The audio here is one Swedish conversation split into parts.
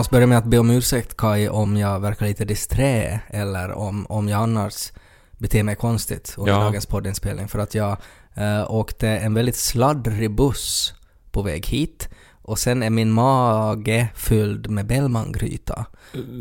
måste börja med att be om ursäkt Kai om jag verkar lite disträ eller om, om jag annars beter mig konstigt under Ja. dagens poddinspelning för att jag eh, åkte en väldigt sladdrig buss på väg hit och sen är min mage fylld med Bellmangryta.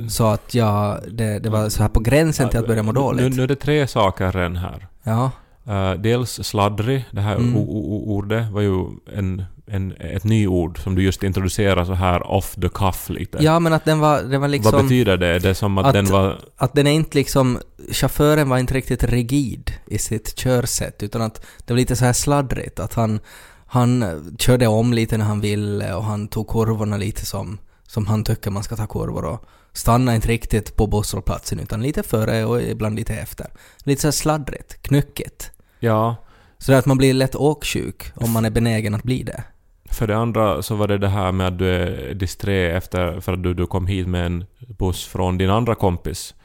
Så att jag, det, det var så här på gränsen till att börja må Nu, dåligt. nu är det tre saker redan här. Ja, Uh, dels sladdrig, det här Mm. ordet var ju en, en, ett nyord som du just introducerar så här off the cuff lite. ja men att den var, den var Vad liksom... betyder det? Det är som att, att- den var... att den är inte liksom, chauffören var inte riktigt rigid i sitt körsätt utan att det var lite så här sladdrigt att han, han körde om lite när han ville och han tog kurvorna lite som, som han tycker man ska ta kurvor och stannade inte riktigt på busshållplatsen utan lite före och ibland lite efter. Lite så här sladdrigt, knuckigt. Ja. Så att man blir lätt åksjuk om man är benägen att bli det. För det andra så var det det här med att du är disträ efter för att du, du kom hit med en buss från din andra kompis.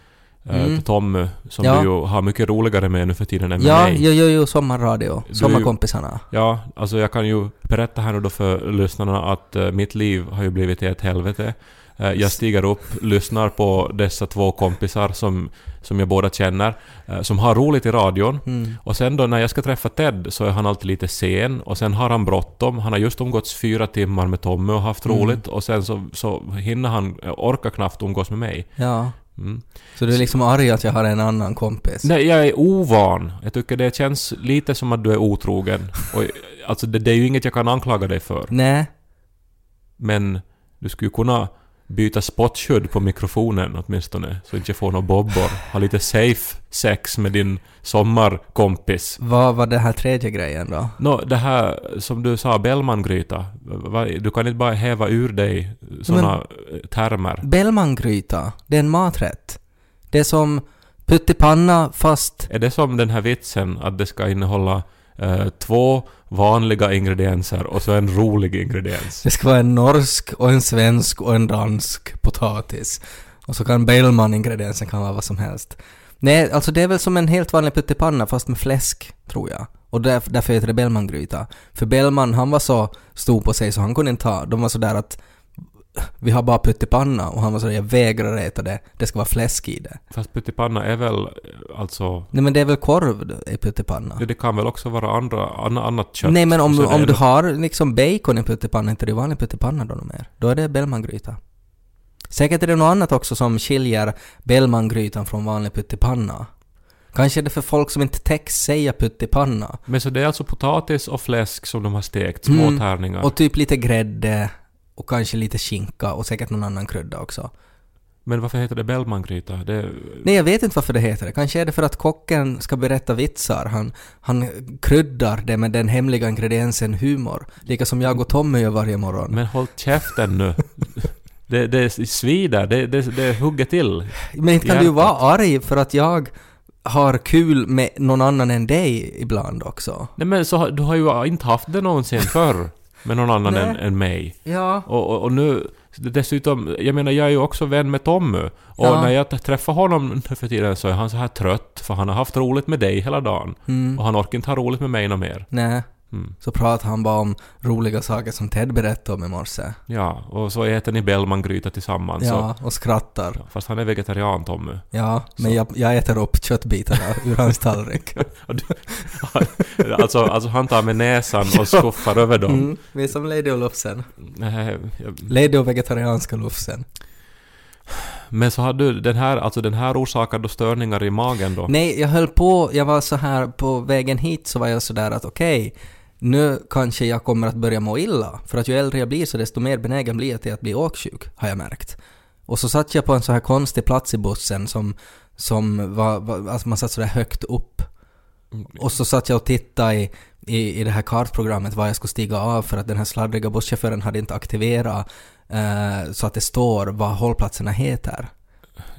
eh, Mm. Tommy, som Ja. du ju har mycket roligare med nu för tiden än med Ja, mig. jo, jo, jo, sommarradio. Du- Sommarkompisarna. Ja, alltså jag kan ju berätta här nu då för lyssnarna att eh, mitt liv har ju blivit ett helvete. Eh, jag stiger upp, lyssnar på dessa två kompisar som, som jag båda känner, eh, som har roligt i radion. Mm. Och sen då när jag ska träffa Ted så är han alltid lite sen och sen har han bråttom. Han har just umgåtts fyra timmar med Tommy och haft Mm. roligt och sen så, så hinner han, eh, orkar knappt umgås med mig. Ja. Mm. Så du är liksom arg att jag har en annan kompis? Nej, jag är ovan. Jag tycker det känns lite som att du är otrogen. Och, alltså det, det är ju inget jag kan anklaga dig för. Nej. Men du skulle ju kunna byta spottskydd på mikrofonen åtminstone, så inte får några bobbor. Ha lite safe sex med din sommarkompis. Vad var det här tredje grejen då? Nå, det här som du sa, Bellmangryta. Du kan inte bara häva ur dig såna termer. Bellmangryta, det är en maträtt. Det är som pyttipanna fast... Är det som den här vitsen att det ska innehålla eh, två vanliga ingredienser och så en rolig ingrediens? Det ska vara en norsk och en svensk och en dansk potatis. Och så kan Bellman-ingrediensen kan vara vad som helst. Nej, alltså det är väl som en helt vanlig pyttipanna fast med fläsk, tror jag. Och därför, därför heter det Bellman-gryta. För Bellman, han var så stor på sig så han kunde inte ta, de var så där att vi har bara pyttipanna och han var så där, jag vägrar äta det, det ska vara fläsk i det. Fast pyttipanna är väl alltså... Nej men det är väl korv i pyttipanna? Det kan väl också vara andra, anna, annat kött? Nej men om, är det om du har liksom bacon i pyttipanna, inte det vanlig pyttipanna då mer. Då är det Bellmangryta. Säkert är det något annat också som skiljer Bellmangrytan från vanlig pyttipanna. Kanske är det för folk som inte täcks säga pyttipanna. Men så det är alltså potatis och fläsk som de har stekt, små Mm. tärningar. Och typ lite grädde och kanske lite skinka och säkert någon annan krydda också. Men varför heter det Bellmangryta? Det... Nej, jag vet inte varför det heter det. Kanske är det för att kocken ska berätta vitsar. Han, han kryddar det med den hemliga ingrediensen humor. Lika som jag och Tommy gör varje morgon. Men håll käften nu. det, det svider, det, det, det hugger till. Men inte kan du vara arg för att jag har kul med någon annan än dig ibland också? Nej men så, du har ju inte haft det någonsin förr med någon annan än, än mig. Ja. Och, och, och nu, dessutom, jag menar jag är ju också vän med Tommy. Och Ja. när jag träffar honom nu för tiden så är han så här trött för han har haft roligt med dig hela dagen. Mm. Och han orkar inte ha roligt med mig något mer. Nej. Mm. Så pratar han bara om roliga saker som Ted berättade om i morse. Ja, och så äter ni Bellmangryta tillsammans. Ja, och skrattar. fast han är vegetarian Tommy. Ja, men Så. jag, jag äter upp köttbitarna ur hans tallrik. Och alltså, alltså han tar med näsan och skuffar över dem. Mm, vi är som Lady och Lufsen. Nej, jag- Lady och vegetarianska Lufsen. Men så hade du den här, alltså den här orsakar då störningar i magen då? Nej, jag höll på, jag var så här på vägen hit så var jag så där att okej, nu kanske jag kommer att börja må illa. För att ju äldre jag blir så desto mer benägen blir jag till att bli åksjuk, har jag märkt. Och så satt jag på en så här konstig plats i bussen som, som var, var alltså man satt så där högt upp. Och så satt jag och tittade i, i, i det här kartprogrammet var jag skulle stiga av för att den här sladdriga busschauffören hade inte aktiverat eh, så att det står vad hållplatserna heter.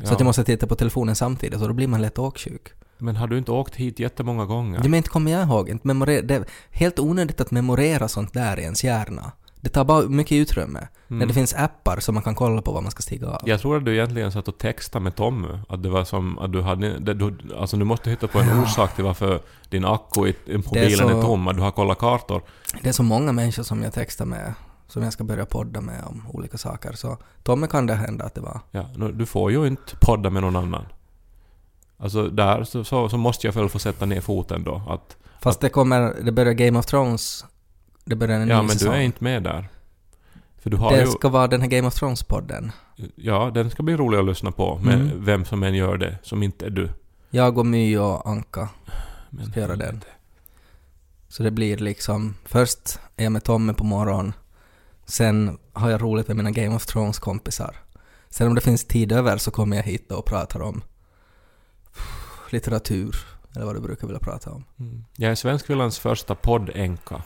Så att jag måste titta på telefonen samtidigt och då blir man lätt åksjuk. Men har du inte åkt hit jättemånga gånger? Det men inte kommer jag ihåg. Inte memorera, det är helt onödigt att memorera sånt där i ens hjärna. Det tar bara mycket utrymme. När det finns appar som man kan kolla på vad man ska stiga av. Jag tror att du egentligen satt och textade med Tommy. Att det var som att du hade... Det, du, alltså du måste hitta på en Ja. orsak till varför din akku i i mobilen är, så- tom. Att du har kollat kartor. Det är så många människor som jag textar med som jag ska börja podda med om olika saker. Så Tommy kan det hända att det var. Ja, du får ju inte podda med någon annan. Alltså där så, så, så måste jag väl få sätta ner foten då. Att, Fast det kommer, det börjar Game of Thrones, det börjar en ja, ny men säsong. du är inte med där. För du har det ju... ska vara den här Game of Thrones-podden. Ja, den ska bli rolig att lyssna på. Med Mm. vem som än gör det, som inte är du. Jag och My och Anka Men ska göra den. Så det blir liksom, först är jag med Tommy på morgonen, sen har jag roligt med mina Game of Thrones-kompisar. Sen om det finns tid över så kommer jag hit och pratar om litteratur, eller vad du brukar vilja prata om. Mm. Jag är Svenskvillans första poddänka.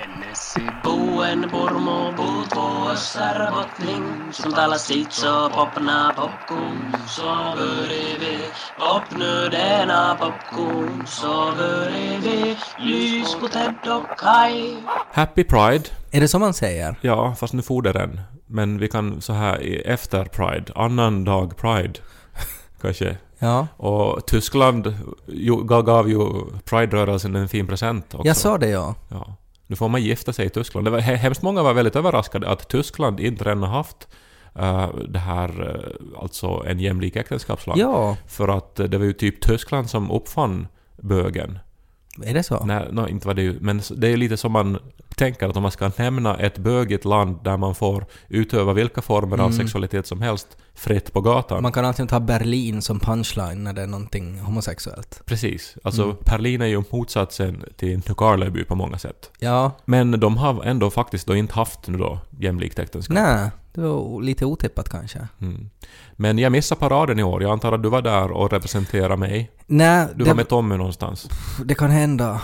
Ennesi buen purmu puut vuossar bottning Som talar sitt så popna popcorn Så börjar vi Popnu denna popcorn Så börjar vi Lys på Ted och Kai Happy Pride. Är det så man säger? Ja, fast nu for det den. Men vi kan så här i- efter Pride, annan dag Pride, kanske. Ja, Och Tyskland ju, gav, ju Pride-rörelsen en fin present också. jag sa det ja. Ja. Nu får man gifta sig i Tyskland. Det var, he- hemskt många var väldigt överraskade att Tyskland inte redan har haft eh, det här, eh, alltså en jämlik äktenskapslag. Ja, För att eh, det var ju typ Tyskland som uppfann bögen. Är det så? Nej, no, inte var det ju, men det är lite som man tänker att om man ska nämna ett bögigt land där man får utöva vilka former av Mm. sexualitet som helst fritt på gatan. Man kan alltid ta Berlin som punchline när det är någonting homosexuellt. Precis. Alltså Mm. Berlin är ju motsatsen till Nykarleby på många sätt. Ja, Men de har ändå faktiskt då inte haft nu då jämlikt äktenskap. nej, det var lite otippat kanske. Mm. Men jag missade paraden i år. Jag antar att du var där och representerade mig. Nej, Du det, var med Tommy någonstans. det kan hända.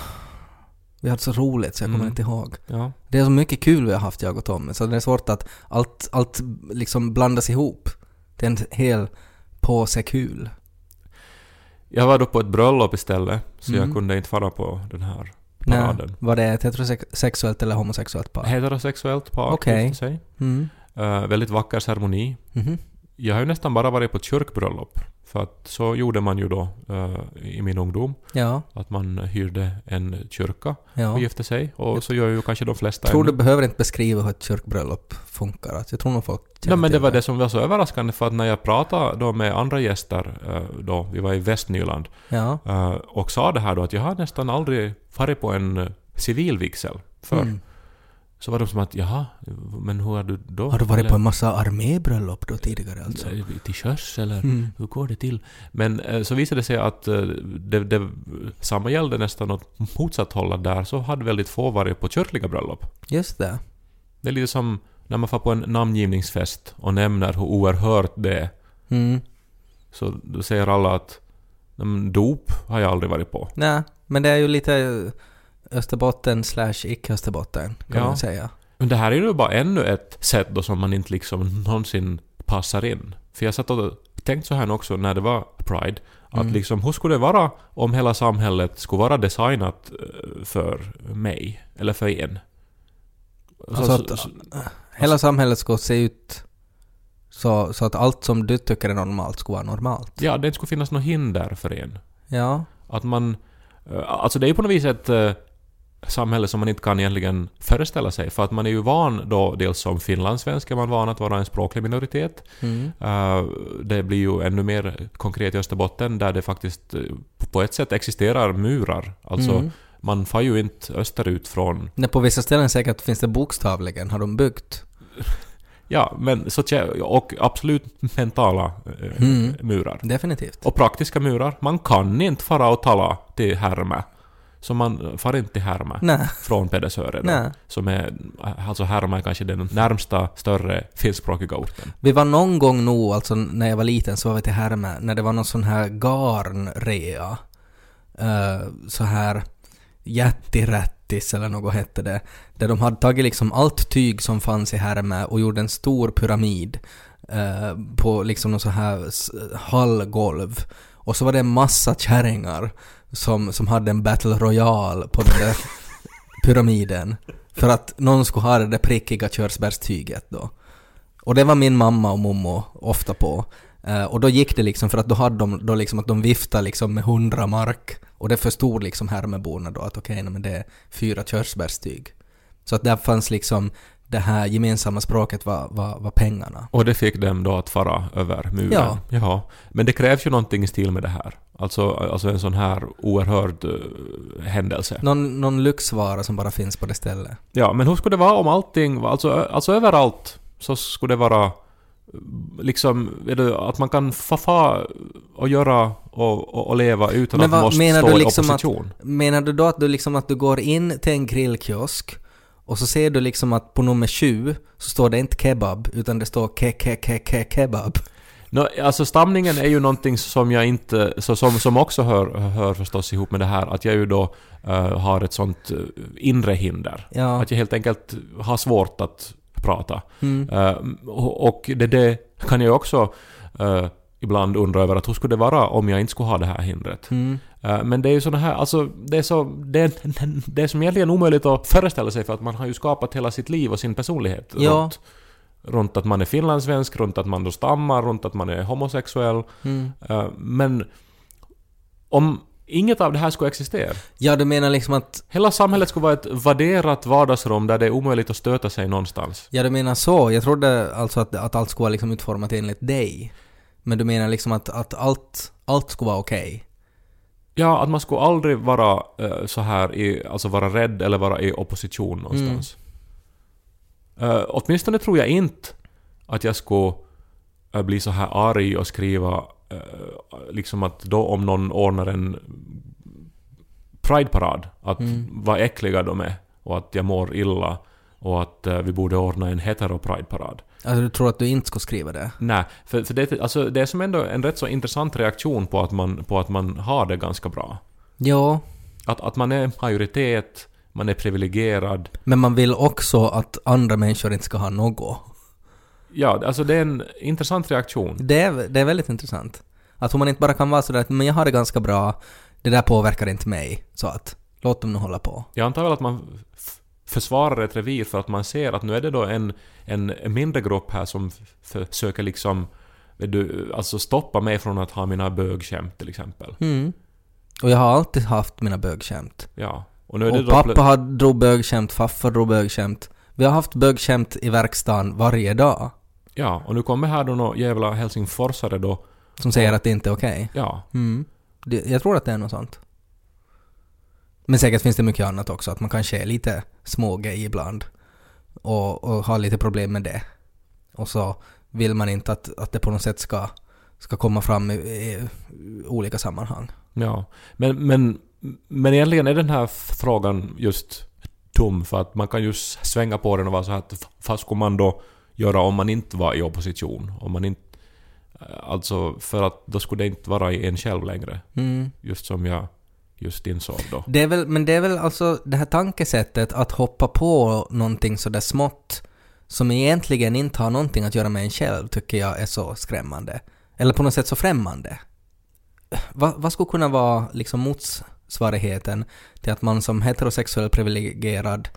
Vi hade så roligt så jag kommer Mm. inte ihåg. Ja. Det är så mycket kul vi har haft jag och Tommy, så det är svårt att allt, allt liksom blandas ihop. Det är en hel påse kul. Jag var då på ett bröllop istället, så Mm. jag kunde inte fara på den här Nej, paraden. var det ett heterosexuellt eller homosexuellt par? Heterosexuellt par Okej. sig. Mm. Eh, väldigt vacker ceremoni. Mhm. Jag har ju nästan bara varit på kyrkbröllop. För att så gjorde man ju då eh, i min ungdom. Ja, Att man hyrde en kyrka ja. och gifte sig. Och så gör ju kanske de flesta tror du ännu. behöver inte beskriva hur ett kyrkbröllop funkar. Att jag tror nog folk Ja, men det var det som var så överraskande för att när jag pratade då med andra gäster eh, då, vi var i Västnyland, Ja. och sa det här då att jag har nästan aldrig farit på en civil vigsel förr. Mm. Så var de som att jaha, men hur har du då? Har du varit Eller- på en massa armébröllop då tidigare alltså? Till sjöss eller Mm. hur går det till? Men eh, så visade det sig att eh, det, det, samma gällde nästan åt motsatt håll. Där så hade väldigt få varit på kyrkliga bröllop. Just det. Det är lite som när man får på en namngivningsfest och nämner hur oerhört det är. Mm. Så då säger alla att "Nej, men dop har jag aldrig varit på. Nej, men det är ju lite Österbotten slash icke-Österbotten kan Ja. man säga. Men det här är ju bara ännu ett sätt då som man inte liksom någonsin passar in. För jag satt och tänkte så här också när det var Pride. Att Mm. liksom, hur skulle det vara om hela samhället skulle vara designat eh, för mig? Eller för en? Så- Alltså så- att- så- Hela samhället ska se ut så, så att allt som du tycker är normalt ska vara normalt. ja, det skulle finnas något hinder för en. Ja. Att man... eh, Alltså det är ju på något vis ett eh, samhälle som man inte kan egentligen föreställa sig. För att man är ju van då, dels som finlandssvensk är man van att vara en språklig minoritet. Mm. Uh, det blir ju ännu mer konkret i Österbotten där det faktiskt eh, på ett sätt existerar murar. Alltså Mm. man får ju inte österut från... Nej, på vissa ställen säkert finns det bokstavligen, har de byggt. Ja, men så och absolut mentala eh, Mm. murar. Definitivt. Och praktiska murar. Man kan inte fara och tala till Härmä. Så man far inte till Härmä Nej. från Pedersöre då, som är, alltså Härmä är kanske den närmsta större finskspråkiga orten. Vi var någon gång nog, alltså när jag var liten, så var vi till Härmä, när det var någon sån här garnrea. Uh, så här jättirättis eller något hette det. Där de hade tagit liksom allt tyg som fanns i Härmä och gjorde en stor pyramid eh, på liksom någon så här hallgolv. Och så var det en massa kärringar som, som hade en battle royale på den där pyramiden. För att någon skulle ha det där prickiga körsbärstyget då. Och det var min mamma och mommo ofta på. Eh, och då gick det liksom för att då hade de då liksom att de viftade liksom med hundra mark. Och det förstod liksom Härmeborna då att okej, nej, men det är fyra körsbärstyg. Så att där fanns liksom det här gemensamma språket var, var, var pengarna. Och det fick dem då att fara över muren? Ja. Jaha. Men det krävs ju någonting i stil med det här. Alltså, alltså en sån här oerhörd uh, händelse. Någon, någon lyxvara som bara finns på det stället. Ja, men hur skulle det vara om allting, alltså, alltså överallt så skulle det vara uh, liksom, det, att man kan få fa och göra och, och, och leva utan Men att man måste stå du i liksom att- opposition. Menar du då att du liksom att du går in till en grillkiosk och så ser du liksom att på nummer 7 så står det inte kebab utan det står ke ke ke ke kebab. Nå, alltså stamningen är ju någonting som jag inte, så som, som också hör, hör förstås ihop med det här, att jag ju då eh, har ett sånt eh, inre hinder. Ja. Att jag helt enkelt har svårt att prata. Mm. Eh, och det, det kan jag ju också eh, ibland undra över att hur skulle det vara om jag inte skulle ha det här hindret? Mm. Eh, Men det är ju sådana här, alltså det är, så, det, det är som egentligen omöjligt att föreställa sig för att man har ju skapat hela sitt liv och sin personlighet Ja. runt, runt att man är finlandssvensk, runt att man då stammar, runt att man är homosexuell. Mm. Eh, Men om inget av det här skulle existera, Ja, du menar liksom att... hela samhället skulle vara ett vadderat vardagsrum där det är omöjligt att stöta sig någonstans. Ja, du menar så. Jag trodde alltså att, att allt skulle vara liksom utformat enligt dig. Men du menar liksom att, att allt, allt skulle vara okej? Ja, att man skulle aldrig vara eh, så här i, alltså vara rädd eller vara i opposition någonstans. Eh, åtminstone tror jag inte att jag skulle eh, bli så här arg och skriva liksom att då om någon ordnar en Pride-parad, att Mm. vad äckliga de är och att jag mår illa och att vi borde ordna en hetero-Pride-parad. Alltså du tror att du inte skulle skriva det? Nej, för, för det, alltså, det är som ändå en rätt så intressant reaktion på att man, på att man har det ganska bra. Ja, Att, att man är majoritet, man är privilegierad. men man vill också att andra människor inte ska ha något. Ja, alltså det är en intressant reaktion. Det är, det är väldigt intressant. Att man inte bara kan vara sådär att men jag har det ganska bra, det där påverkar inte mig, så att låt dem nu hålla på. Jag antar väl att man försvarar ett revir för att man ser att nu är det då en, en mindre grupp här som försöker liksom du, alltså stoppa mig från att ha mina bögskämt till exempel. Mm. Och jag har alltid haft mina bögskämt. Ja. Och nu är det Och pappa har drog bögskämt, farfar drog bögskämt. Vi har haft bögskämt i verkstaden varje dag. Ja, och nu kommer här då några jävla helsingforsare då. Som säger att det inte är okej. Ja. Mm. Det, jag tror att det är något sånt. Men säkert finns det mycket annat också, att man kanske är lite smågay ibland. Och, och har lite problem med det. Och så vill man inte att, att det på något sätt ska, ska komma fram i, i olika sammanhang. Ja. Men, men, men egentligen är den här frågan just tom för att man kan ju s- svänga på den och vara så här att vad skulle man då göra om man inte var i opposition? Om man inte... Alltså för att då skulle det inte vara i en själv längre. Mm. Just som jag just insåg då. Det är väl, men det är väl alltså det här tankesättet att hoppa på någonting sådär smått som egentligen inte har någonting att göra med en själv tycker jag är så skrämmande. Eller på något sätt så främmande. Va, vad skulle kunna vara liksom motsvarigheten till att man som heterosexuell privilegierad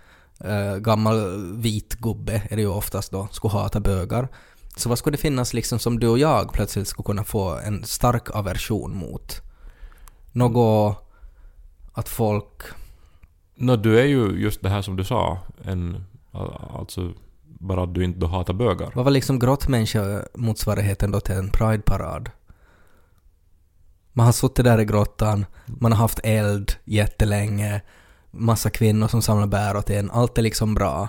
äh, eh, gammal vit gubbe, är det ju oftast då, skulle hata bögar. Så vad skulle det finnas liksom som du och jag plötsligt skulle kunna få en stark aversion mot? Något att folk... Nå, du är ju just det här som du sa, en... Alltså bara att du inte hatar bögar. Vad var liksom grottmänniska-motsvarigheten då till en Pride-parad? Man har suttit där i grottan, man har haft eld jättelänge, massa kvinnor som samlar bär åt en, allt är liksom bra.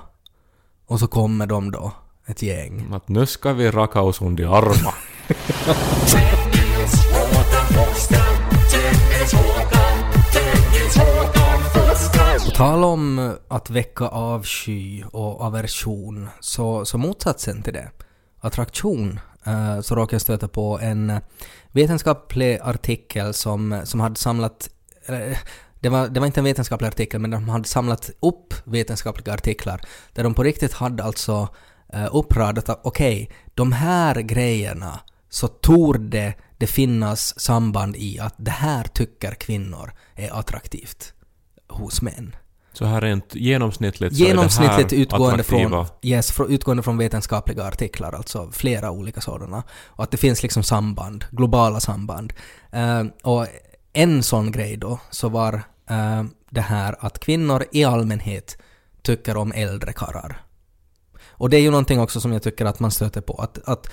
Och så kommer de då, ett gäng. Att nu ska vi raka oss under arma. Tala tal om att väcka avsky och aversion, så, så motsatsen till det, attraktion, eh, så råkade jag stöta på en vetenskaplig artikel som, som hade samlat eh, det var, det var inte en vetenskaplig artikel, men de hade samlat upp vetenskapliga artiklar där de på riktigt hade alltså eh, uppradat att okej, de här grejerna så torde det finnas samband i att det här tycker kvinnor är attraktivt hos män. Så här rent genomsnittligt så Genomsnittligt är det här utgående attraktiva. från, yes, utgående från vetenskapliga artiklar, alltså flera olika sådana. Och att det finns liksom samband, globala samband. Eh, och en sån grej då, så var eh, det här att kvinnor i allmänhet tycker om äldre karrar. Och det är ju någonting också som jag tycker att man stöter på. Att, att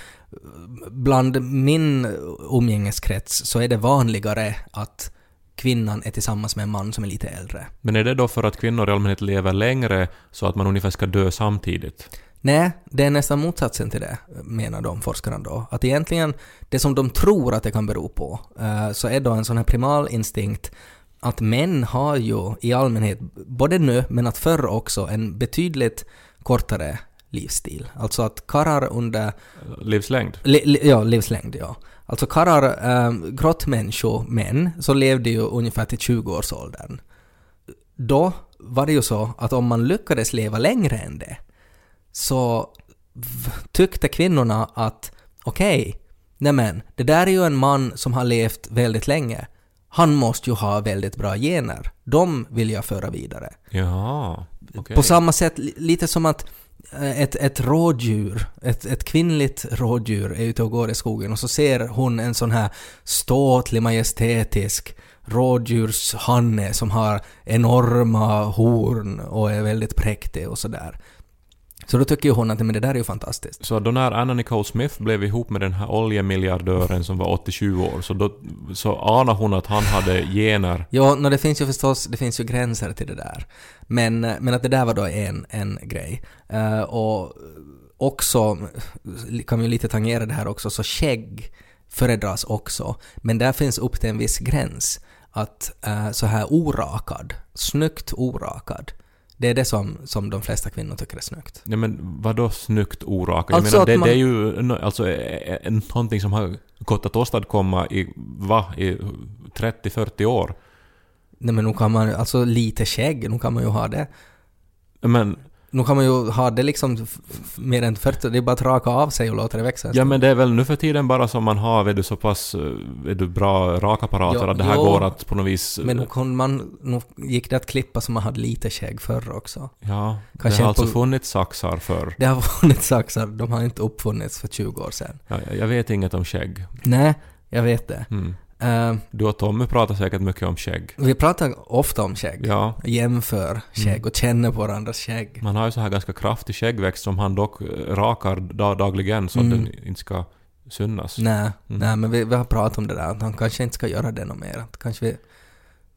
bland min umgängeskrets så är det vanligare att kvinnan är tillsammans med en man som är lite äldre. Men är det då för att kvinnor i allmänhet lever längre så att man ungefär ska dö samtidigt? Nej, det är nästan motsatsen till det, menar de forskarna då. Att egentligen, det som de tror att det kan bero på, eh, så är då en sån här primal instinkt att män har ju i allmänhet, både nu men att förr också, en betydligt kortare livsstil. Alltså att karrar under... Livslängd? Li, li, ja, livslängd, ja. Alltså karrar, ähm, grottmänniskomän, så levde ju ungefär till 20-årsåldern. Då var det ju så att om man lyckades leva längre än det, så tyckte kvinnorna att okej, okay, nämen, det där är ju en man som har levt väldigt länge. Han måste ju ha väldigt bra gener. De vill jag föra vidare. Jaha, okej. På samma sätt, li- lite som att ett, ett rådjur, ett, ett kvinnligt rådjur är ute och går i skogen och så ser hon en sån här ståtlig, majestätisk rådjurshanne som har enorma horn och är väldigt präktig och sådär. Så då tycker ju hon att men det där är ju fantastiskt. Så då när Anna Nicole Smith blev ihop med den här oljemiljardören som var 87 år, så då så anade hon att han hade gener. Ja, no, det finns ju förstås, det finns ju gränser till det där. Men, men att det där var då en, en grej. Eh, och också, kan vi lite tangera det här också, så skägg föredras också. Men där finns upp till en viss gräns. Att eh, så här orakad, snyggt orakad, det är det som, som de flesta kvinnor tycker är snyggt. Ja men vadå snyggt orakat? Alltså jag menar, att det, man- det är ju alltså, någonting som har gått att åstadkomma i, va, i 30-40 år. Nej men nu kan man, alltså lite skägg, nu kan man ju ha det. Men, Nu kan man ju ha det liksom mer än 40, det är bara att raka av sig och låta det växa. ja men det är väl nu för tiden bara som man har vet du, så pass eh, vet du, bra rakapparater Ja, att det här jo. går att på något vis... Men nu, kon man, nu gick det att klippa så man hade lite skägg förr också. Ja, Kanske det har alltså på- funnits saxar för. Det har funnits saxar, de har inte uppfunnits för 20 år sedan. Ja, jag vet inget om skägg. Nej, jag vet det. Mm. Eh, Du och Tommy pratar säkert mycket om skägg. vi pratar ofta om skägg. Ja, Jämför skägg och känner på varandras skägg. man har ju så här ganska kraftig skäggväxt som han dock eh, rakar dag, dagligen så att Mm. den inte ska synas. Nej, Mm. nej men vi, vi har pratat om det där, att han kanske inte ska göra det något mer. Att kanske vi,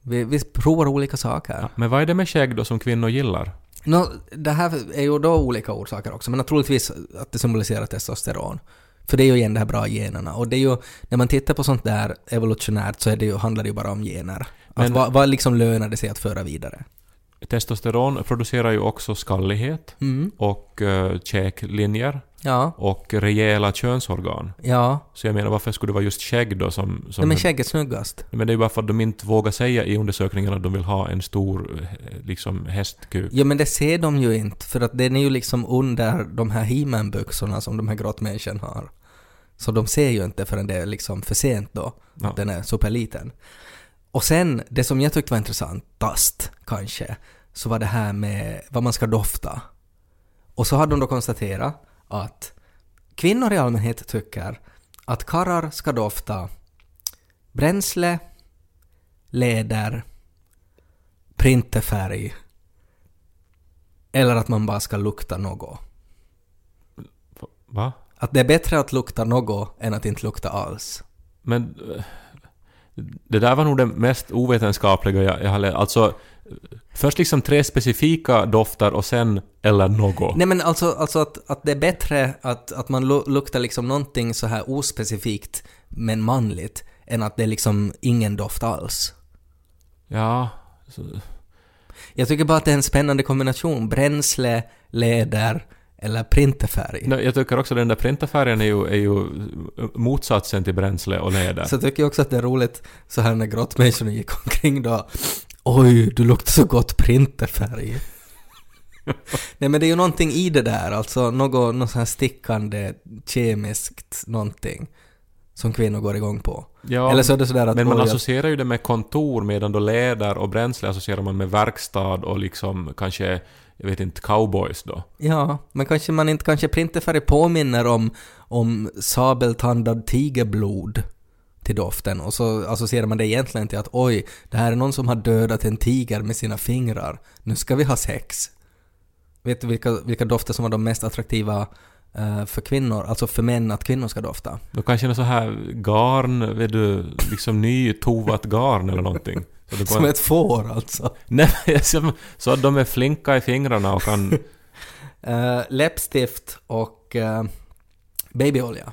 vi, vi provar olika saker. Ja, men vad är det med skägg då som kvinnor gillar? Nå, det här är ju då olika orsaker också, men troligtvis att det symboliserar testosteron. För det är ju igen de här bra generna. Och det är ju, när man tittar på sånt där evolutionärt så är det ju, handlar det ju bara om gener. Att Men- vad, vad liksom lönar det sig att föra vidare? Testosteron producerar ju också skallighet Mm. och uh, käklinjer Ja, och rejäla könsorgan. ja. Så jag menar, varför skulle det vara just skägg då som... som Nej, men skägg är snyggast. Men det är ju bara för att de inte vågar säga i undersökningen att de vill ha en stor eh, liksom hästkuk. Ja, men det ser de ju inte, för att den är ju liksom under de här He-Man-byxorna som de här grottmänniskorna har. Så de ser ju inte förrän det är liksom för sent då, Ja. att den är superliten. Och sen, det som jag tyckte var intressantast, kanske, så var det här med vad man ska dofta. Och så hade de då konstaterat att kvinnor i allmänhet tycker att karrar ska dofta bränsle, läder, printerfärg eller att man bara ska lukta något. Va? Att det är bättre att lukta något än att inte lukta alls. Men eh, det där var nog det mest ovetenskapliga jag, jag har läst. Alltså, först liksom tre specifika dofter och sen eller något. Nej men alltså, alltså att, att det är bättre att, att man lu- luktar liksom någonting så här ospecifikt men manligt än att det är liksom ingen doft alls. Ja. Så, Jag tycker bara att det är en spännande kombination. Bränsle, läder eller printerfärg. Nej, jag tycker också den där printerfärgen är ju, är ju motsatsen till bränsle och läder. Så jag tycker också att det är roligt så här när grottmänniskorna gick omkring då. Oj, du luktar så gott printerfärg. Nej men det är ju någonting i det där, alltså något, något här stickande kemiskt någonting som kvinnor går igång på. Ja, Eller så är det sådär att men man associerar ju det med kontor medan då läder och bränsle associerar man med verkstad och liksom kanske, jag vet inte, cowboys då. Ja, men kanske man inte, kanske printerfärg påminner om, om sabeltandad tigerblod till doften och så associerar man det egentligen till att oj, det här är någon som har dödat en tiger med sina fingrar. Nu ska vi ha sex. Vet du vilka, vilka dofter som var de mest attraktiva eh, för kvinnor? Alltså för män att kvinnor ska dofta? Då kanske något så här garn, vet du, liksom ny tovat garn eller någonting. Så det Som ett får alltså. Nej, så att de är flinka i fingrarna och kan... Uh, läppstift och eh, babyolja.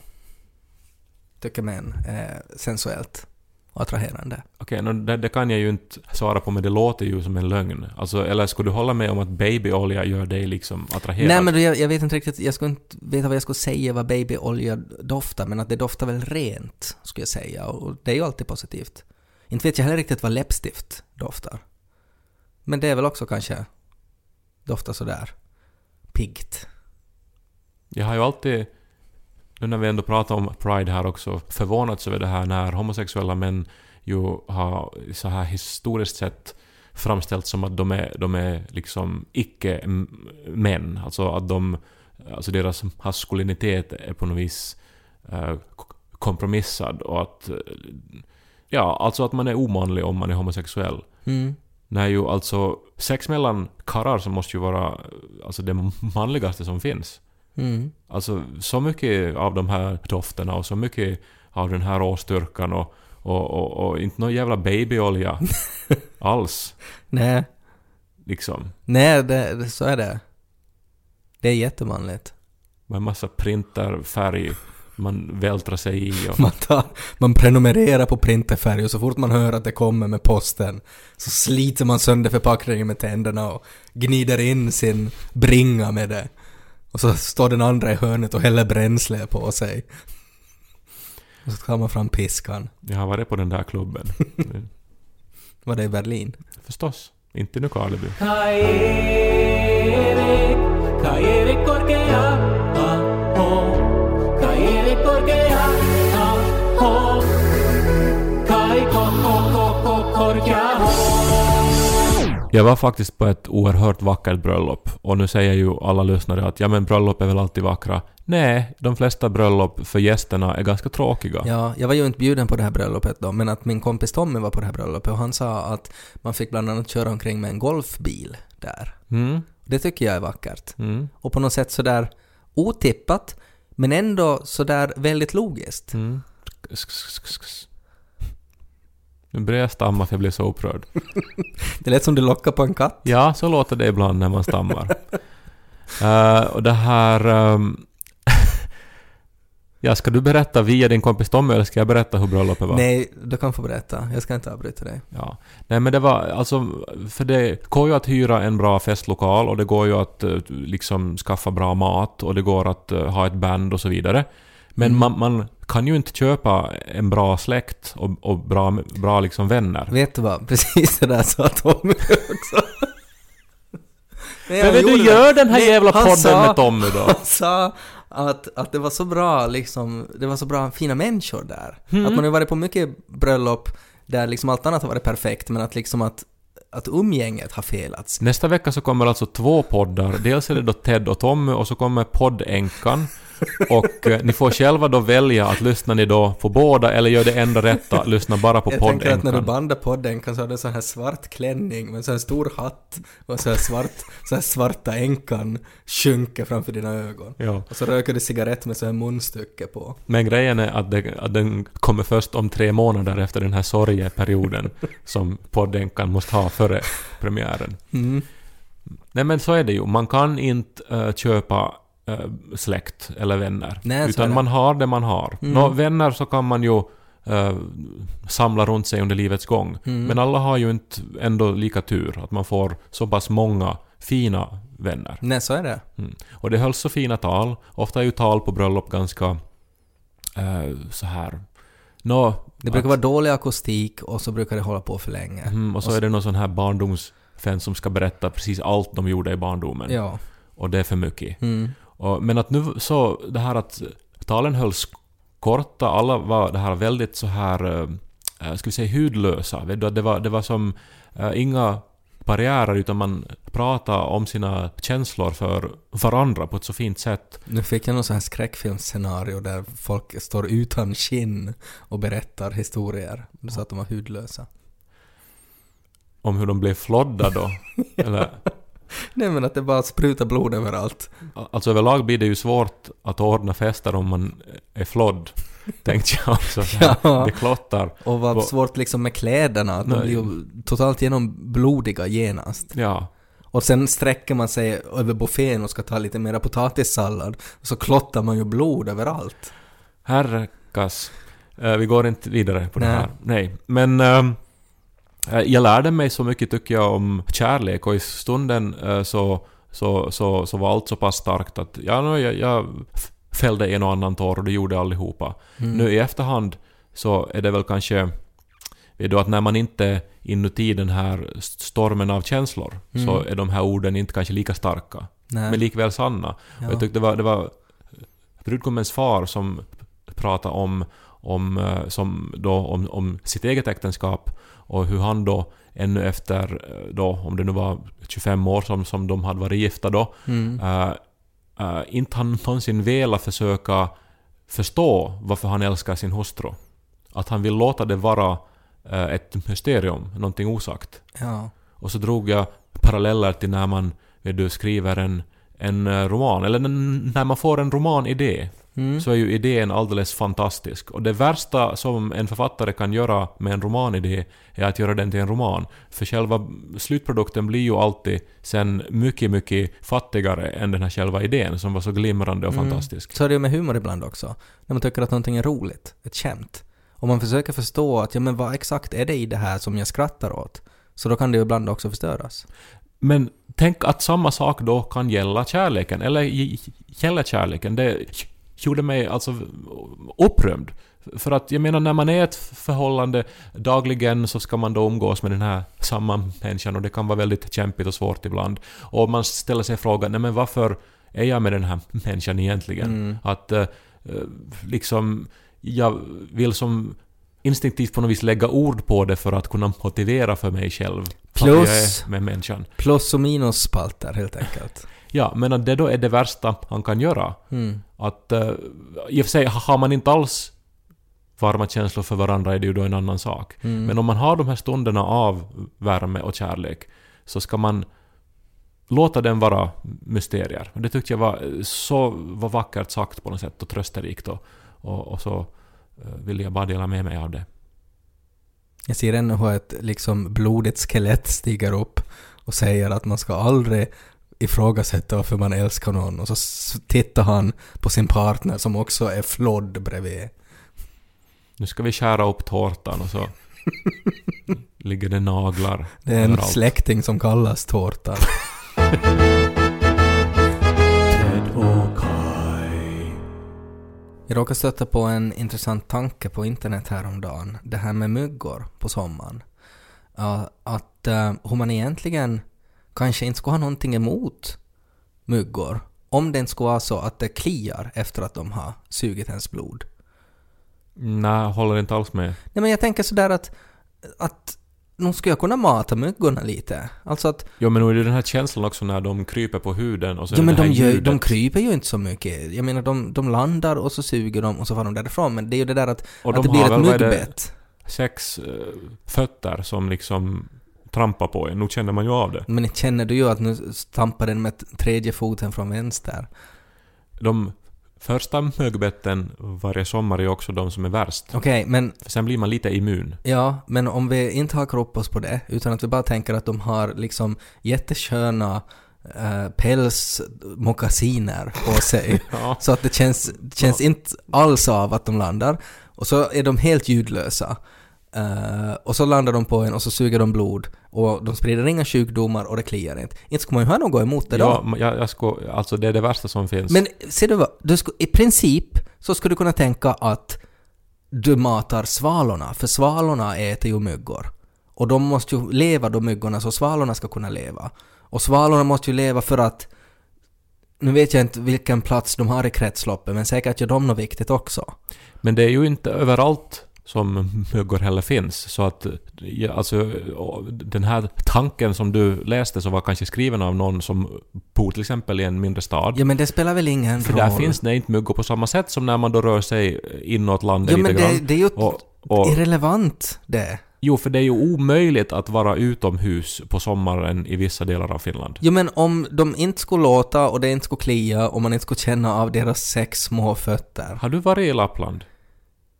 Tycker män är sensuellt och attraherande. Okej, nå, det, det kan jag ju inte svara på men det låter ju som en lögn. Alltså, eller skulle du hålla med om att babyolja gör dig liksom attraherad? Nej men jag, jag vet inte riktigt, jag skulle inte veta vad jag skulle säga vad babyolja doftar, men att det doftar väl rent, skulle jag säga. Och det är ju alltid positivt. Inte vet jag heller riktigt vad läppstift doftar. Men det är väl också kanske doftar sådär piggt. Jag har ju alltid, nu när vi ändå pratar om Pride här också, förvånats över det här när homosexuella män ju har så här historiskt sett framställts som att de är, de är liksom icke-män. Alltså att de, alltså deras maskulinitet är på något vis eh, kompromissad och att, eh, ja, alltså att man är omanlig om man är homosexuell. Mm. När ju alltså sex mellan karlar så måste ju vara alltså det manligaste som finns. Mm. Alltså så mycket av de här dofterna och så mycket av den här råstyrkan och, och, och, och inte någon jävla babyolja alls. Nej, Liksom. nej det, det, så är det. Det är jättemanligt. Med en massa printerfärg man vältrar sig i och... Man, tar, man prenumererar på printerfärg och så fort man hör att det kommer med posten så sliter man sönder förpackningen med tänderna och gnider in sin bringa med det. Och så står den andra i hörnet och häller bränsle på sig. Och så tar man fram piskan. Jag har varit på den där klubben. Var det i Berlin? Förstås. Inte i Nykarleby. Kaevik, Kaevik Jag var faktiskt på ett oerhört vackert bröllop och nu säger ju alla lyssnare att ja men bröllop är väl alltid vackra. Nej, de flesta bröllop för gästerna är ganska tråkiga. Ja, jag var ju inte bjuden på det här bröllopet då, men att min kompis Tommy var på det här bröllopet och han sa att man fick bland annat köra omkring med en golfbil där. Mm, Det tycker jag är vackert. mm, Och på något sätt sådär otippat, men ändå sådär väldigt logiskt. mm. Sk- sk- sk- sk- Nu börjar jag stamma för jag blir så upprörd. Det lät som du lockar på en katt. Ja, så låter det ibland när man stammar. Eh, och det här... ehm, ja, ska du berätta via din kompis Tommy eller ska jag berätta hur bröllopet var? Nej, du kan få berätta. Jag ska inte avbryta dig. Ja. Nej men det var alltså, för det går ju att hyra en bra festlokal och det går ju att eh, liksom skaffa bra mat och det går att eh, ha ett band och så vidare. Men Mm. man, man kan ju inte köpa en bra släkt och, och bra, bra liksom vänner. Vet du vad? Precis det där sa Tommy också. Men, du gör den här Nej, jävla podden sa- med Tommy då. Han sa att, att det var så bra liksom, det var så bra fina människor där. Mm. Att man har varit på mycket bröllop där liksom allt annat har varit perfekt men att liksom att, att umgänget har felats. Nästa vecka så kommer alltså två poddar. Dels är det då Ted och Tommy och så kommer poddänkan. Och eh, ni får själva då välja att lyssna ni då på båda eller gör det enda rätta, lyssna bara på Jag tänker att när du poddänkan. bandade podden så hade du sån här svart klänning med så här stor hatt och så här, svart, så här svarta änkan sjunker framför dina ögon. Ja. Och så röker du cigarett med så här munstycke på. Men grejen är att, det, att den kommer först om tre månader efter den här sorgeperioden som poddänkan måste ha före premiären. Mm. Nej men så är det ju, man kan inte eh, köpa släkt eller vänner. Nej, utan man har det man har. Mm. Nå, vänner så kan man ju eh, samla runt sig under livets gång. Mm. Men alla har ju inte ändå lika tur att man får så pass många fina vänner. Nej, så är det. Mm. Och det hölls så fina tal. Ofta är ju tal på bröllop ganska eh, så här. Nå, Det brukar att- vara dålig akustik och så brukar det hålla på för länge. Mm, och så är det någon sån här barndomsfan som ska berätta precis allt de gjorde i barndomen. Ja. Och det är för mycket. Mm. Och, men att nu så, det här att talen hölls korta, alla var det här väldigt så här, äh, ska vi säga hudlösa. Du, Det var, det var som äh, inga barriärer utan man pratade om sina känslor för varandra på ett så fint sätt. Nu fick jag någon sån här skräckfilmsscenario där folk står utan skinn och berättar historier. Så att de var hudlösa. Om hur de blev flodda då. Eller, Nej men att det bara sprutar blod överallt. Alltså överlag blir det ju svårt att ordna fester om man är flodd. Tänkte jag också. Ja. Det klottar. Och vad svårt liksom med kläderna, att de blir ju totalt genom blodiga genast. Ja. Och sen sträcker man sig över buffén och ska ta lite mera potatissallad. Och så klottar man ju blod överallt. Herrekas. Eh, vi går inte vidare på det Nej. här. Nej. Men eh, jag lärde mig så mycket tycker jag om kärlek och i stunden eh, så, så, så, så var allt så pass starkt att ja, jag, jag fällde en och annan tår och det gjorde allihopa. Mm. Nu i efterhand så är det väl kanske du, att när man inte inuti den här stormen av känslor så Mm. är de här orden inte kanske lika starka. Nej. Men likväl sanna. Ja. Och jag tyckte det var, det var brudgummens far som pratade om, om, eh, som då, om, om sitt eget äktenskap och hur han då ännu efter, eh, då, om det nu var 25 år som, som de hade varit gifta då, Mm. eh, eh, inte han någonsin velat försöka förstå varför han älskar sin hustru. Att han vill låta det vara eh, ett mysterium, någonting osagt. Ja. Och så drog jag paralleller till när man vet du, skriver en, en roman, eller när man får en romanidé, Mm. så är ju idén alldeles fantastisk. Och det värsta som en författare kan göra med en romanidé är att göra den till en roman. För själva slutprodukten blir ju alltid sen mycket, mycket fattigare än den här själva idén som var så glimrande och Mm. fantastisk. Så är det ju med humor ibland också. När man tycker att någonting är roligt, ett skämt. Och man försöker förstå att, ja men vad exakt är det i det här som jag skrattar åt? Så då kan det ju ibland också förstöras. Men tänk att samma sak då kan gälla kärleken, eller g- gäller kärleken. Det gjorde mig alltså upprymd. För att jag menar när man är i ett förhållande dagligen så ska man då umgås med den här samma människan och det kan vara väldigt kämpigt och svårt ibland. Och man ställer sig frågan, nej men varför är jag med den här människan egentligen? Mm. Att eh, eh, liksom, jag vill som instinktivt på något vis lägga ord på det för att kunna motivera för mig själv. jag Plus- är med människan. Plus och minusspalter helt enkelt. Ja, men att det då är det värsta han kan göra. Mm. Att uh, i och för sig har man inte alls varma känslor för varandra är det ju då en annan sak. Mm. Men om man har de här stunderna av värme och kärlek så ska man låta den vara mysterier. Och det tyckte jag var så var vackert sagt på något sätt och trösterikt och, och, och så uh, vill jag bara dela med mig av det. Jag ser ännu hur ett liksom blodigt skelett stiger upp och säger att man ska aldrig ifrågasätta varför man älskar någon och så tittar han på sin partner som också är flodd bredvid. Nu ska vi skära upp tårtan och så ligger det naglar Det är en överallt. släkting som kallas tårtan. Jag råkade stöta på en intressant tanke på internet häromdagen. Det här med myggor på sommaren. Att uh, hur man egentligen kanske inte skulle ha någonting emot myggor. Om det inte skulle vara så att det kliar efter att de har sugit ens blod. Nej, håller inte alls med. Nej men jag tänker sådär att, att nog skulle jag kunna mata myggorna lite. Alltså att, Jo men nu är det den här känslan också när de kryper på huden och så är men de, gör, de kryper ju inte så mycket. Jag menar de, de landar och så suger de och så far de därifrån. Men det är ju det där att, och att de det blir ett myggbett. sex eh, fötter som liksom trampar på en. Nu känner man ju av det. Men känner du ju att nu stampar den med tredje foten från vänster. De första myggbetten varje sommar är också de som är värst. Okej, men För sen blir man lite immun. Ja, men om vi inte hakar upp oss på det, utan att vi bara tänker att de har liksom jättesköna äh, pälsmockasiner på sig. Ja. så att det känns, känns inte alls av att de landar. Och så är de helt ljudlösa. Eh, och så landar de på en och så suger de blod. Och de sprider inga sjukdomar och det kliar inte. Inte ska man ju ha något emot det då. Ja, jag, ska, alltså det är det värsta som finns. Men ser du vad? Du sku, I princip så skulle du kunna tänka att du matar svalorna, för svalorna äter ju myggor. Och de måste ju leva de myggorna så svalorna ska kunna leva. Och svalorna måste ju leva för att nu vet jag inte vilken plats de har i kretsloppet, men säkert gör de något viktigt också. Men det är ju inte överallt som myggor heller finns. Så att ja, alltså, den här tanken som du läste så var kanske skriven av någon som bor till exempel i en mindre stad. Ja men det spelar väl ingen För roll? där finns det inte myggor på samma sätt som när man då rör sig inåt landet Ja lite men grann. det, det är ju Och, och, irrelevant det. Jo, för det är ju omöjligt att vara utomhus på sommaren i vissa delar av Finland. Jo men om de inte skulle låta och det inte skulle klia och man inte skulle känna av deras sex små fötter. Har du varit i Lappland?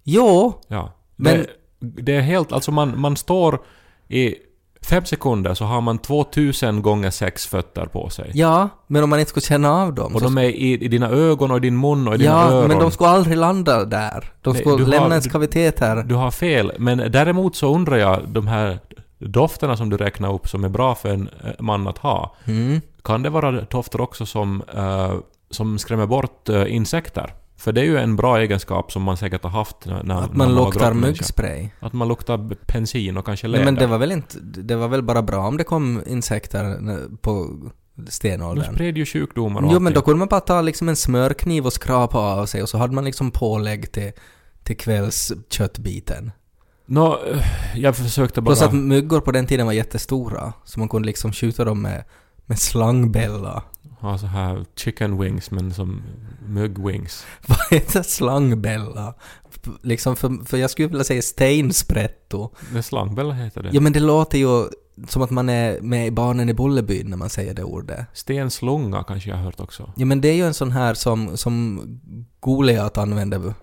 Jo, Ja. Men- Det, det är helt... Alltså man, man står i fem sekunder så har man 2000 gånger sex fötter på sig. ja, men om man inte skulle känna av dem. Och så de är i, i dina ögon och i din mun och i dina ja, öron. men de skulle aldrig landa där. De Nej, skulle har- lämna en du- kavitet här. Du har fel, men däremot så undrar jag, de här dofterna som du räknar upp som är bra för en eh, man att ha, Mm. kan det vara dofter också som, eh, som skrämmer bort eh, insekter? För det är ju en bra egenskap som man säkert har haft när, när Att man luktar myggspray. Att man luktar bensin och kanske Nej, läder. men det var väl inte... Det var väl bara bra om det kom insekter på De stenåldern. spred ju sjukdomar och Jo, men då allting. kunde man bara ta liksom en smörkniv och skrapa av sig och så hade man liksom pålägg till, till kvällsköttbiten. Nå, eh, jag försökte bara... Plus att myggor på den tiden var jättestora, så man kunde liksom skjuta dem med, med slangbella. Ha så här chicken wings men som myggwings. Vad heter slangbella? Liksom för, för jag skulle vilja säga steinspretto. Det slangbella heter det. Ja men det låter ju som att man är med Barnen i Bullerbyn när man säger det ordet. Stenslunga kanske jag har hört också. Ja men det är ju en sån här som, som Goliat använde.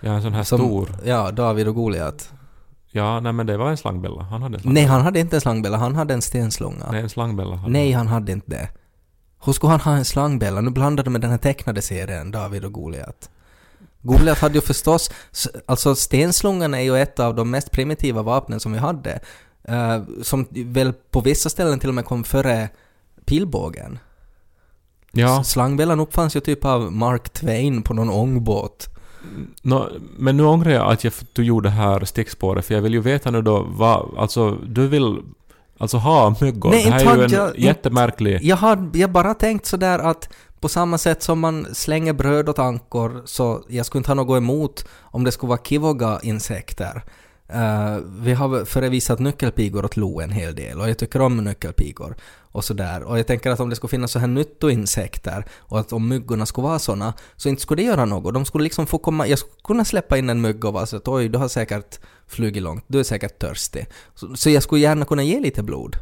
Ja, en sån här Som, stor. Ja, David och Goliat. Ja, nej men det var en slangbella. Han hade en Nej, slangbella. han hade inte en slangbella, han hade en stenslunga. Nej, en slangbella hade Nej, han hade inte det. Hur skulle han ha en slangbella? Nu blandade med den här tecknade serien, David och Goliat. Goliat hade ju förstås, alltså stenslungan är ju ett av de mest primitiva vapnen som vi hade. eh, som väl på vissa ställen till och med kom före pilbågen. Ja, Slangbällan uppfanns ju typ av Mark Twain på någon ångbåt. nå, men nu ångrar jag att jag du gjorde det här stickspåret för jag vill ju veta nu då vad, alltså du vill alltså ha myggor. Nej, det här är ju en jag- jättemärklig... Jag har jag bara tänkt sådär att på samma sätt som man slänger bröd åt ankor så jag skulle inte ha något emot om det skulle vara kivoga insekter. Eh, vi har förevisat nyckelpigor åt Lo en hel del och jag tycker om nyckelpigor och sådär. Och jag tänker att om det skulle finnas så här nyttoinsekter och att om myggorna skulle vara såna så inte skulle det göra något. De skulle liksom få komma, jag skulle kunna släppa in en mygga och vara så att oj, du har säkert flugit långt, du är säkert törstig. Så, så jag skulle gärna kunna ge lite blod.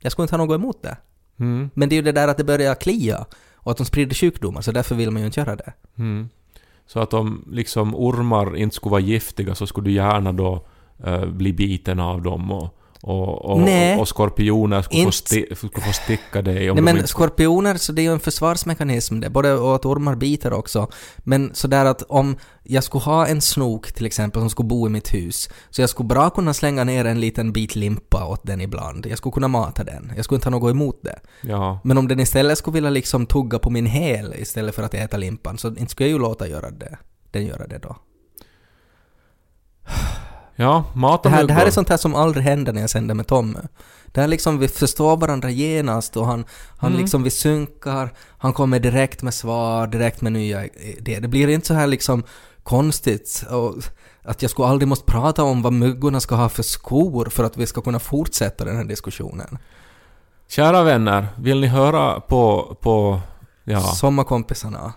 Jag skulle inte ha något emot det. Mm, Men det är ju det där att det börjar klia och att de sprider sjukdomar, så därför vill man ju inte göra det. mm. Så att om liksom ormar inte skulle vara giftiga så skulle du gärna då eh, bli biten av dem och, och, och, Nej. och skorpioner skulle få, Inte- sti, skulle få sticka dig om Nej men inte skorpioner, så det är ju en försvarsmekanism det, både och att ormar biter också. Men sådär att om jag skulle ha en snok till exempel som skulle bo i mitt hus, så jag skulle bra kunna slänga ner en liten bit limpa åt den ibland. Jag skulle kunna mata den. Jag skulle inte ha något emot det. Ja. Men om den istället skulle vilja liksom tugga på min häl istället för att äta limpan, så inte skulle jag ju låta göra det. Den göra det då. Ja, mat Det och här, det här är sånt här som aldrig händer när jag sänder med Tommy. Det här liksom, vi förstår varandra genast och han, han Mm. liksom, vi synkar, han kommer direkt med svar, direkt med nya idéer. Det blir inte så här liksom konstigt och att jag skulle aldrig måste prata om vad myggorna ska ha för skor för att vi ska kunna fortsätta den här diskussionen. Kära vänner, vill ni höra på, på ja, Sommarkompisarna.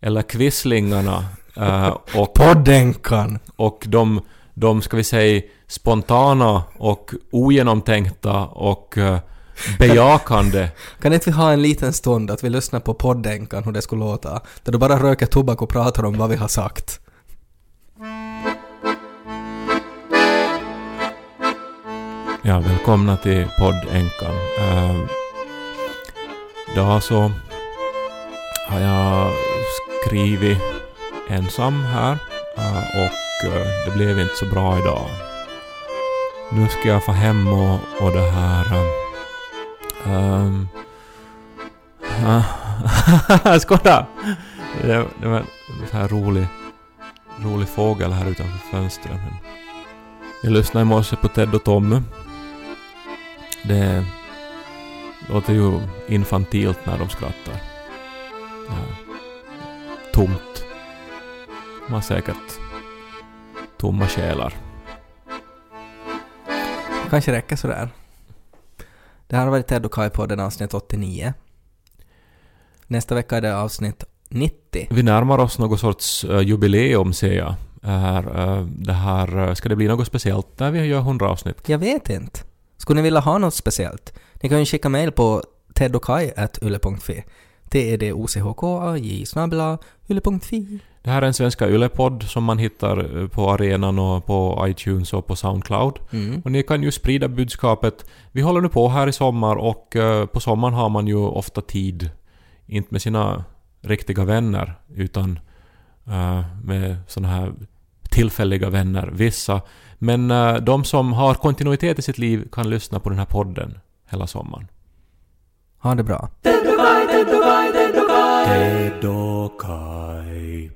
eller Quislingarna eh, och, Poddenkan! och de, de, ska vi säga, spontana och ogenomtänkta och eh, bejakande Kan inte vi ha en liten stund att vi lyssnar på poddenkan hur det skulle låta? Där du bara röker tobak och pratar om vad vi har sagt. Ja, välkomna till poddänkan. Uh, idag så har jag skrivit ensam här eh, och det blev inte så bra idag. Nu ska jag få hem och, och det här... Um, um uh, Skåda! Det, det var en så här rolig, rolig fågel här utanför fönstret. Men jag lyssnade i morse på Ted och Tommy. Det låter ju infantilt när de skrattar. Ja. Tomt. De har säkert tomma själar. Kanske räcker sådär. Det här har varit Ted och Kai-podden avsnitt 89. Nästa vecka är det avsnitt 90. Vi närmar oss något sorts eh, jubileum ser jag. Här, eh, det här, eh, ska det bli något speciellt när vi gör 100 avsnitt? Jag vet inte. Skulle ni vilja ha något speciellt? Ni kan ju skicka mail på teddokaj.yle.fi. T-E-D-O-C-H-K-A-J snabel yle.fi. Det här är en svenska Yle-podd som man hittar eh, på arenan och på iTunes och på Soundcloud. Mm. Och ni kan ju sprida budskapet. Vi håller nu på här i sommar och eh, på sommaren har man ju ofta tid, inte med sina riktiga vänner, utan eh, med såna här tillfälliga vänner, vissa. Men de som har kontinuitet i sitt liv kan lyssna på den här podden hela sommaren. Ha det bra. Tedokai, Tedokai, Tedokai.